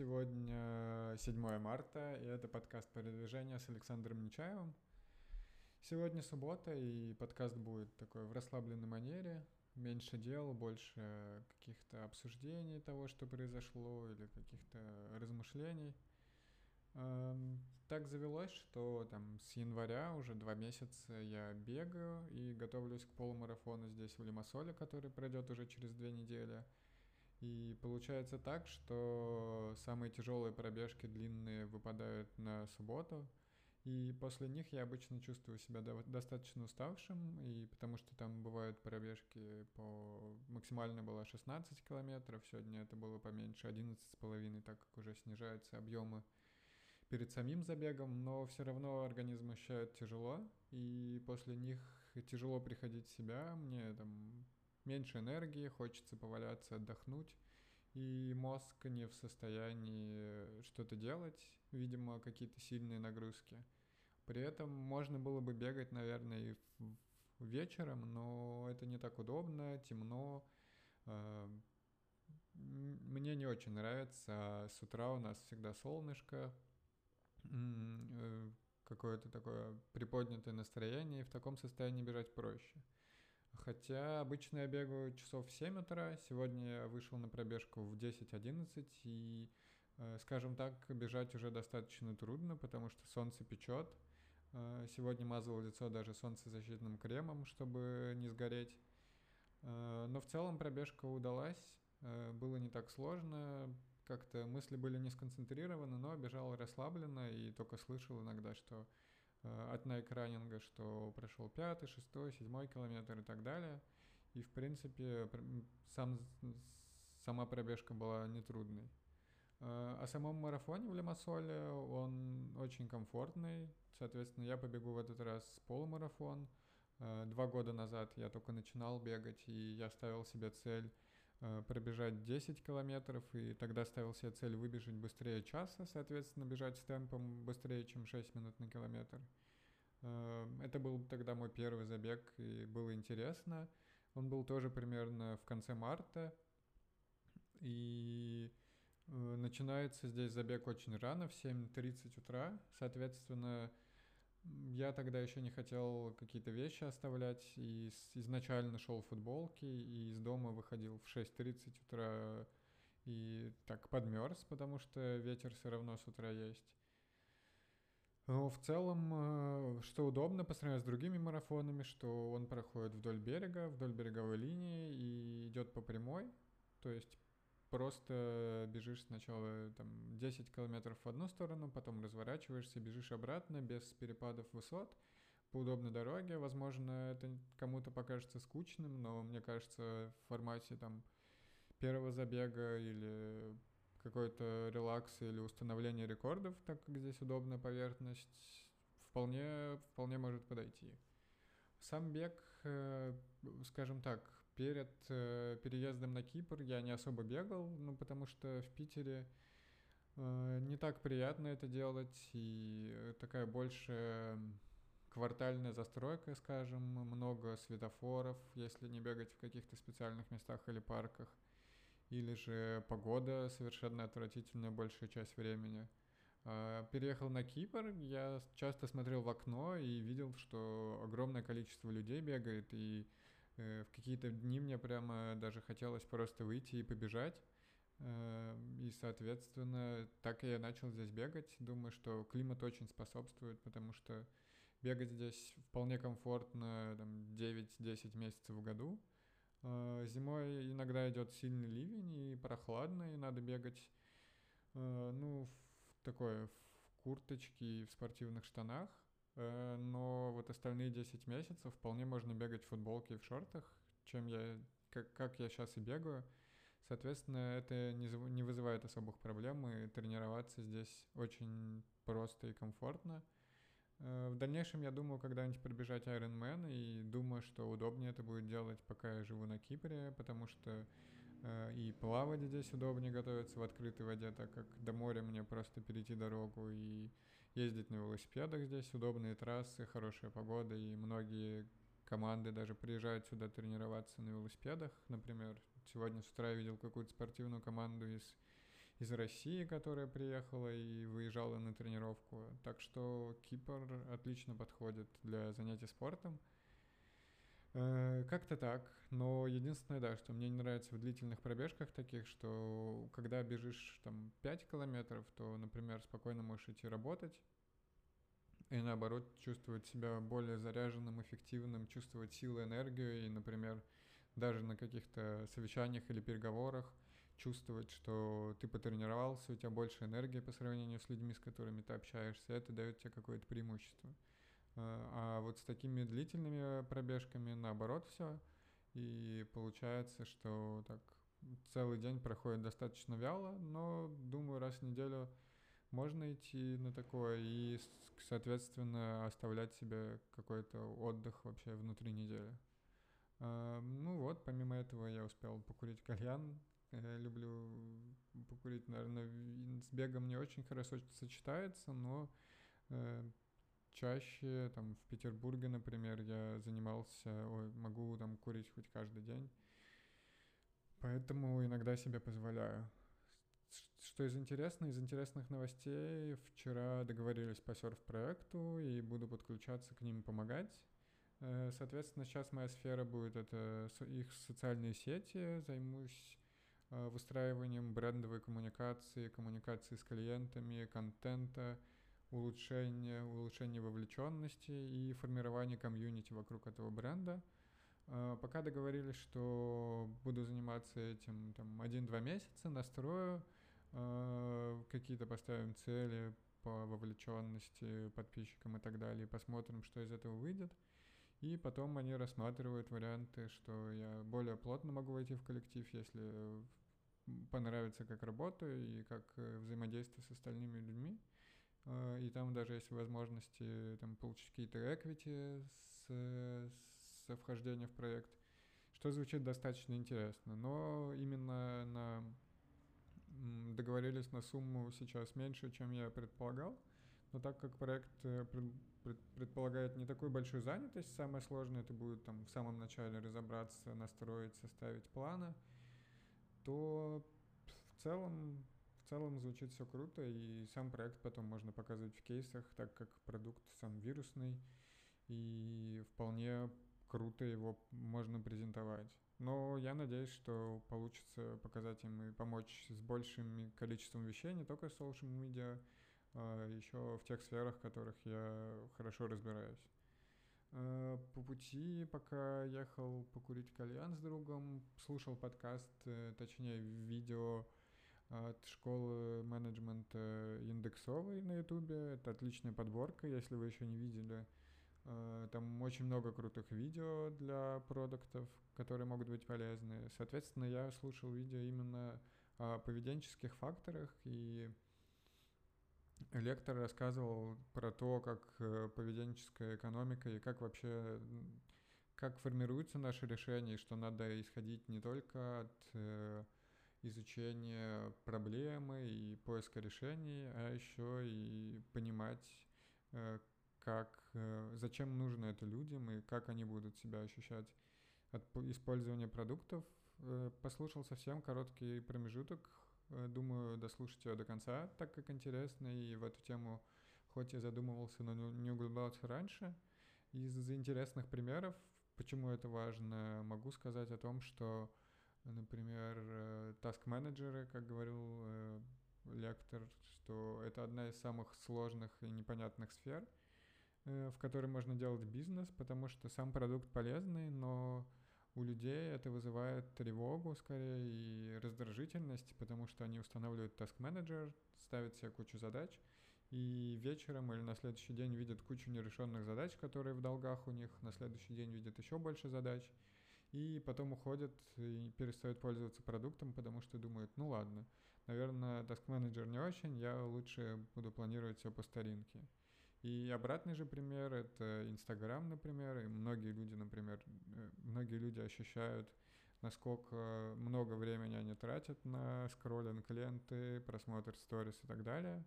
Сегодня 7 марта, и это подкаст «Передвижение» с Александром Нечаевым. Сегодня суббота, и подкаст будет такой в расслабленной манере. Меньше дел, больше каких-то обсуждений того, что произошло, или каких-то размышлений. Эм, так завелось, что там с января уже два месяца я бегаю и готовлюсь к полумарафону здесь в Лимассоле, который пройдет уже через две недели – и получается так, что самые тяжелые пробежки длинные выпадают на субботу, и после них я обычно чувствую себя достаточно уставшим, и потому что там бывают пробежки по... Максимально было 16 километров, сегодня это было поменьше, 11 с половиной, так как уже снижаются объемы перед самим забегом, но все равно организм ощущает тяжело, и после них тяжело приходить в себя, мне там меньше энергии, хочется поваляться, отдохнуть, и мозг не в состоянии что-то делать, видимо, какие-то сильные нагрузки. При этом можно было бы бегать, наверное, и вечером, но это не так удобно, темно. А, мне не очень нравится. С утра у нас всегда солнышко, э, какое-то такое приподнятое настроение, и в таком состоянии бежать проще. Хотя обычно я бегаю часов в 7 утра. Сегодня я вышел на пробежку в 10-11 и, э, скажем так, бежать уже достаточно трудно, потому что солнце печет. Э, сегодня мазал лицо даже солнцезащитным кремом, чтобы не сгореть. Э, но в целом пробежка удалась. Было не так сложно. Как-то мысли были не сконцентрированы, но бежал расслабленно и только слышал иногда, что от найкранинга, что прошел пятый, шестой, седьмой километр и так далее. И, в принципе, сам, сама пробежка была нетрудной. Э, о самом марафоне в Лимассоле он очень комфортный. Соответственно, я побегу в этот раз полумарафон. Э, два года назад я только начинал бегать, и я ставил себе цель Э, пробежать 10 километров, и тогда ставил себе цель выбежать быстрее часа, соответственно, бежать с темпом быстрее, чем 6 минут на километр. Э, это был тогда мой первый забег, и было интересно. Он был тоже примерно в конце марта, и э, начинается здесь забег очень рано, в 7.30 утра, соответственно, я тогда еще не хотел какие-то вещи оставлять, и изначально шел в футболке, и из дома выходил в 6.30 утра, и так подмерз, потому что ветер все равно с утра есть. Но в целом, э, что удобно по сравнению с другими марафонами, что он проходит вдоль берега, вдоль береговой линии и идет по прямой. То есть просто бежишь сначала там 10 километров в одну сторону, потом разворачиваешься, бежишь обратно без перепадов высот по удобной дороге. Возможно, это кому-то покажется скучным, но мне кажется, в формате там первого забега или какой-то релакс или установление рекордов, так как здесь удобная поверхность, вполне, вполне может подойти. Сам бег, э, скажем так, Перед э, переездом на Кипр я не особо бегал, ну потому что в Питере э, не так приятно это делать, и такая больше квартальная застройка, скажем, много светофоров, если не бегать в каких-то специальных местах или парках, или же погода совершенно отвратительная большую часть времени. Э, переехал на Кипр, я часто смотрел в окно и видел, что огромное количество людей бегает, и в какие-то дни мне прямо даже хотелось просто выйти и побежать. Э, и, соответственно, так я начал здесь бегать. Думаю, что климат очень способствует, потому что бегать здесь вполне комфортно там, 9-10 месяцев в году. Э, зимой иногда идет сильный ливень и прохладно, и надо бегать ну, в такой в курточке и в спортивных штанах. Э, но вот остальные 10 месяцев вполне можно бегать в футболке и в шортах, чем я, как, как я сейчас и бегаю. Соответственно, это не, не вызывает особых проблем, и тренироваться здесь очень просто и комфортно. Э, в дальнейшем я думаю когда-нибудь пробежать Ironman, и думаю, что удобнее это будет делать, пока я живу на Кипре, потому что и плавать здесь удобнее готовиться в открытой воде, так как до моря мне просто перейти дорогу и ездить на велосипедах здесь, удобные трассы, хорошая погода, и многие команды даже приезжают сюда тренироваться на велосипедах, например. Сегодня с утра я видел какую-то спортивную команду из из России, которая приехала и выезжала на тренировку. Так что Кипр отлично подходит для занятий спортом. Э, как-то так. Но единственное, да, что мне не нравится в длительных пробежках таких, что когда бежишь там 5 километров, то, например, спокойно можешь идти работать, и наоборот чувствовать себя более заряженным, эффективным, чувствовать силу, энергию, и, например, даже на каких-то совещаниях или переговорах чувствовать, что ты потренировался, у тебя больше энергии по сравнению с людьми, с которыми ты общаешься, это дает тебе какое-то преимущество. А, а вот с такими длительными пробежками наоборот все. И получается, что так целый день проходит достаточно вяло, но думаю, раз в неделю можно идти на такое и, соответственно, оставлять себе какой-то отдых вообще внутри недели. А, ну вот, помимо этого я успел покурить кальян. Я люблю покурить, наверное, с бегом не очень хорошо сочетается, но э, чаще, там, в Петербурге, например, я занимался, ой, могу там курить хоть каждый день, поэтому иногда себе позволяю. Что из интересного? Из интересных новостей вчера договорились по серф-проекту и буду подключаться к ним помогать. Э, соответственно, сейчас моя сфера будет это их социальные сети, займусь э, выстраиванием брендовой коммуникации, коммуникации с клиентами, контента, улучшение, улучшение вовлеченности и формирование комьюнити вокруг этого бренда. А, пока договорились, что буду заниматься этим там один-два месяца, настрою, а, какие-то поставим цели по вовлеченности подписчикам и так далее, посмотрим, что из этого выйдет. И потом они рассматривают варианты, что я более плотно могу войти в коллектив, если понравится, как работаю и как э, взаимодействую с остальными людьми. А, и там даже есть возможности там, получить какие-то equity с, со вхождения в проект, что звучит достаточно интересно. Но именно на договорились на сумму сейчас меньше, чем я предполагал. Но так как проект э, предполагает не такую большую занятость, самое сложное это будет там в самом начале разобраться, настроить, составить планы, то в целом целом звучит все круто, и сам проект потом можно показывать в кейсах, так как продукт сам вирусный, и вполне круто его можно презентовать. Но я надеюсь, что получится показать им и помочь с большим количеством вещей, не только с social media, а еще в тех сферах, в которых я хорошо разбираюсь. А, по пути, пока ехал покурить кальян с другом, слушал подкаст, э, точнее видео от школы менеджмента индексовой на ютубе. Это отличная подборка, если вы еще не видели. А, там очень много крутых видео для продуктов, которые могут быть полезны. Соответственно, я слушал видео именно о поведенческих факторах, и лектор рассказывал про то, как э, поведенческая экономика и как вообще как формируются наши решения, и что надо исходить не только от э, изучения проблемы и поиска решений, а еще и понимать, э, как, э, зачем нужно это людям и как они будут себя ощущать от использования продуктов. Э, послушал совсем короткий промежуток, думаю, дослушать его до конца, так как интересно, и в эту тему хоть я задумывался, но не углублялся раньше. Из интересных примеров, почему это важно, могу сказать о том, что Например, таск-менеджеры, как говорил э, лектор, что это одна из самых сложных и непонятных сфер, э, в которой можно делать бизнес, потому что сам продукт полезный, но у людей это вызывает тревогу скорее и раздражительность, потому что они устанавливают task-менеджер, ставят себе кучу задач, и вечером или на следующий день видят кучу нерешенных задач, которые в долгах у них, на следующий день видят еще больше задач, и потом уходят и перестают пользоваться продуктом, потому что думают, ну ладно, наверное, Task Manager не очень, я лучше буду планировать все по старинке. И обратный же пример — это Инстаграм, например, и многие люди, например, э, многие люди ощущают, насколько много времени они тратят на скроллинг ленты, просмотр сторис и так далее.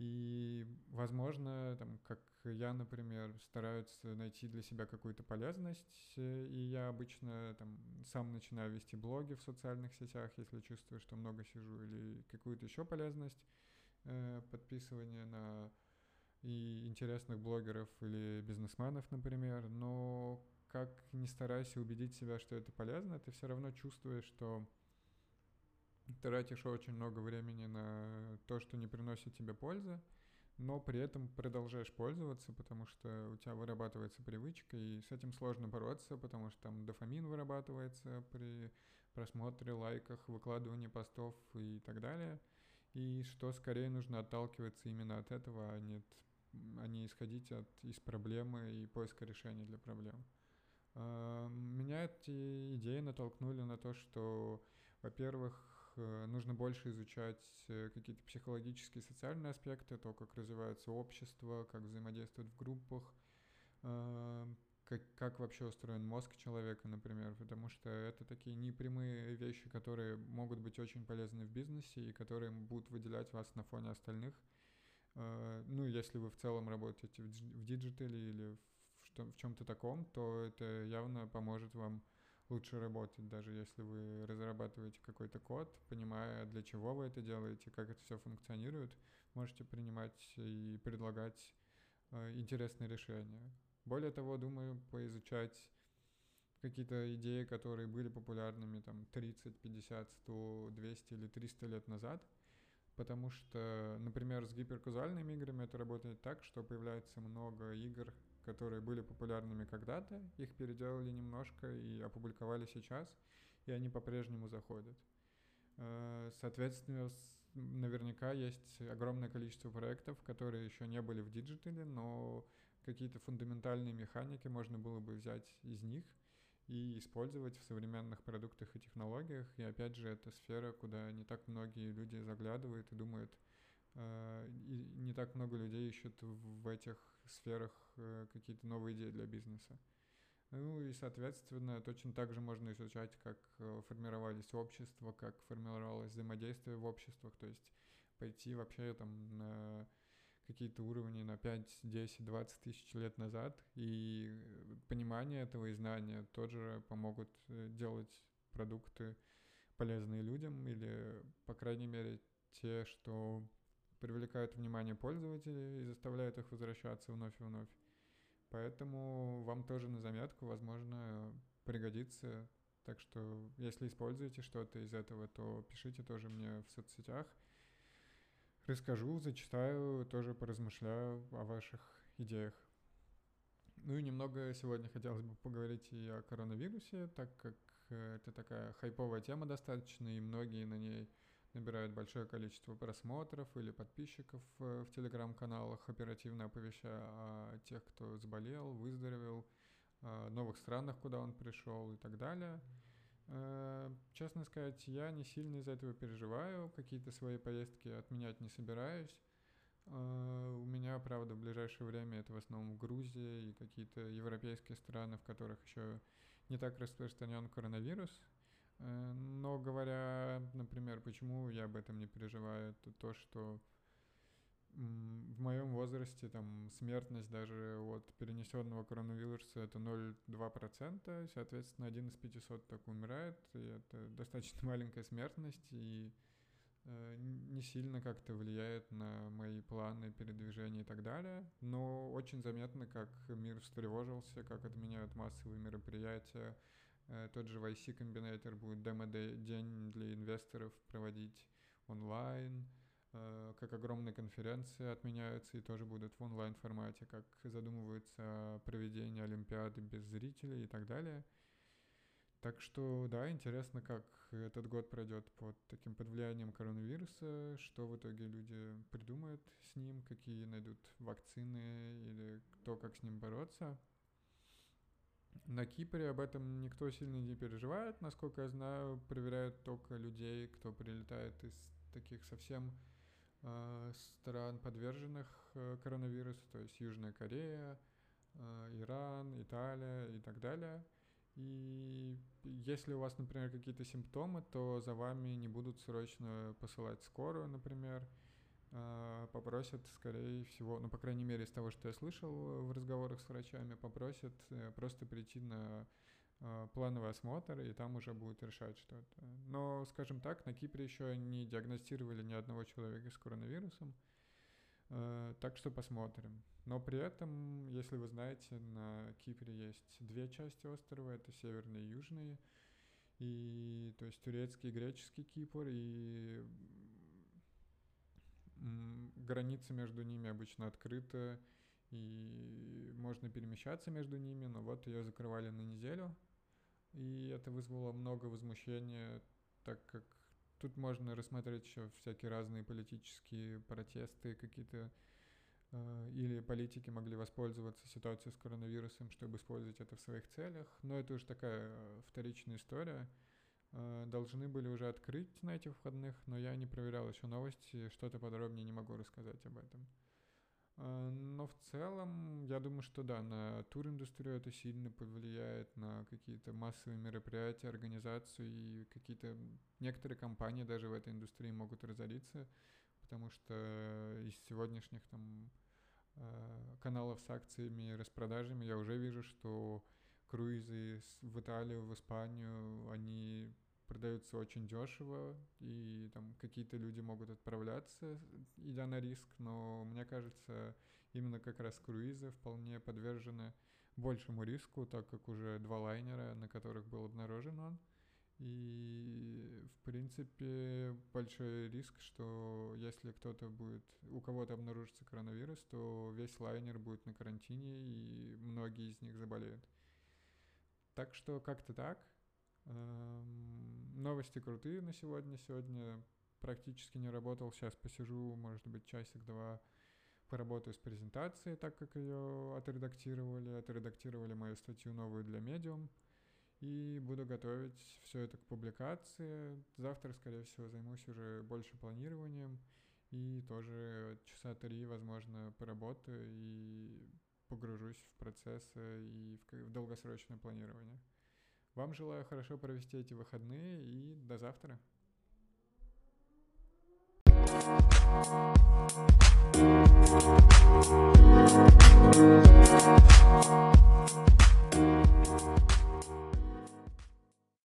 И возможно, там, как я, например, стараются найти для себя какую-то полезность, э, и я обычно там сам начинаю вести блоги в социальных сетях, если чувствую, что много сижу, или какую-то еще полезность, э, подписывание на и интересных блогеров или бизнесменов, например, но как не старайся убедить себя, что это полезно, ты все равно чувствуешь, что тратишь очень много времени на то, что не приносит тебе пользы, но при этом продолжаешь пользоваться, потому что у тебя вырабатывается привычка, и с этим сложно бороться, потому что там дофамин вырабатывается при просмотре, лайках, выкладывании постов и так далее. И что скорее нужно отталкиваться именно от этого, а не, а не исходить от, из проблемы и поиска решения для проблем. А, меня эти идеи натолкнули на то, что, во-первых, нужно больше изучать э, какие-то психологические, социальные аспекты, то, как развивается общество, как взаимодействует в группах, э, как, как вообще устроен мозг человека, например, потому что это такие непрямые вещи, которые могут быть очень полезны в бизнесе и которые будут выделять вас на фоне остальных. Ну, если вы в целом работаете в диджитале или в чем-то таком, то это явно поможет вам лучше работать, даже если вы разрабатываете какой-то код, понимая, для чего вы это делаете, как это все функционирует, можете принимать и предлагать э, интересные решения. Более того, думаю, поизучать какие-то идеи, которые были популярными там 30, 50, 100, 200 или 300 лет назад, потому что, например, с гиперказуальными играми это работает так, что появляется много игр, которые были популярными когда-то, их переделали немножко и опубликовали сейчас, и они по-прежнему заходят. Э, соответственно, наверняка есть огромное количество проектов, которые еще не были в диджитале, но какие-то фундаментальные механики можно было бы взять из них и использовать в современных продуктах и технологиях. И опять же, это сфера, куда не так многие люди заглядывают и думают, и не так много людей ищут в этих сферах э, какие-то новые идеи для бизнеса. Ну и, соответственно, точно так же можно изучать, как э, формировались общества, как формировалось взаимодействие в обществах, то есть пойти вообще там на какие-то уровни на 5, 10, 20 тысяч лет назад, и понимание этого и знания тоже помогут э, делать продукты полезные людям, или, по крайней мере, те, что привлекают внимание пользователей и заставляют их возвращаться вновь и вновь. Поэтому вам тоже на заметку, возможно, пригодится. Так что, если используете что-то из этого, то пишите тоже мне в соцсетях. Расскажу, зачитаю, тоже поразмышляю о ваших идеях. Ну и немного сегодня хотелось бы поговорить и о коронавирусе, так как это такая хайповая тема достаточно, и многие на ней набирают большое количество просмотров или подписчиков э, в телеграм-каналах, оперативно оповещая о тех, кто заболел, выздоровел, новых странах, куда он пришел и так далее. Э, честно сказать, я не сильно из-за этого переживаю, какие-то свои поездки отменять не собираюсь. Э, у меня, правда, в ближайшее время это в основном Грузия и какие-то европейские страны, в которых еще не так распространен коронавирус, но говоря, например, почему я об этом не переживаю, это то, что в моем возрасте там смертность даже от перенесенного коронавируса это 0,2%, соответственно, один из 500 так умирает, и это достаточно маленькая смертность, и э, не сильно как-то влияет на мои планы передвижения и так далее, но очень заметно, как мир встревожился, как отменяют массовые мероприятия, Э, тот же YC Combinator будет демо-день для инвесторов проводить онлайн, э, как огромные конференции отменяются и тоже будут в онлайн формате, как задумываются проведение Олимпиады без зрителей и так далее. Так что, да, интересно, как этот год пройдет под таким под влиянием коронавируса, что в итоге люди придумают с ним, какие найдут вакцины или кто как с ним бороться. На Кипре об этом никто сильно не переживает, насколько я знаю, проверяют только людей, кто прилетает из таких совсем э, стран, подверженных э, коронавирусу, то есть Южная Корея, э, Иран, Италия и так далее. И если у вас, например, какие-то симптомы, то за вами не будут срочно посылать скорую, например. э, попросят, скорее всего, ну, по крайней мере, из того, что я слышал в разговорах с врачами, попросят э, просто прийти на э, плановый осмотр, и там уже будут решать что-то. Но, скажем так, на Кипре еще не диагностировали ни одного человека с коронавирусом, э, так что посмотрим. Но при этом, если вы знаете, на Кипре есть две части острова, это северный и южный, и то есть турецкий и греческий Кипр, и граница между ними обычно открыта, и можно перемещаться между ними, но вот ее закрывали на неделю, и это вызвало много возмущения, так как тут можно рассмотреть еще всякие разные политические протесты, какие-то э, или политики могли воспользоваться ситуацией с коронавирусом, чтобы использовать это в своих целях, но это уже такая э, вторичная история. Э, должны были уже открыть на этих выходных, но я не проверял еще новости, что-то подробнее не могу рассказать об этом. Э, но в целом, я думаю, что да, на туриндустрию это сильно повлияет на какие-то массовые мероприятия, организацию и какие-то некоторые компании даже в этой индустрии могут разориться, потому что из сегодняшних там э, каналов с акциями и распродажами я уже вижу, что круизы в Италию, в Испанию, они продаются очень дешево, и там какие-то люди могут отправляться, идя на риск, но мне кажется, именно как раз круизы вполне подвержены большему риску, так как уже два лайнера, на которых был обнаружен он. И, в принципе, большой риск, что если кто-то будет, у кого-то обнаружится коронавирус, то весь лайнер будет на карантине, и многие из них заболеют. Так что как-то так. Эм, новости крутые на сегодня. Сегодня практически не работал. Сейчас посижу, может быть, часик-два поработаю с презентацией, так как ее отредактировали. Отредактировали мою статью новую для Medium. И буду готовить все это к публикации. Завтра, скорее всего, займусь уже больше планированием. И тоже часа три, возможно, поработаю и погружусь в процессы и в, в долгосрочное планирование. Вам желаю хорошо провести эти выходные и до завтра.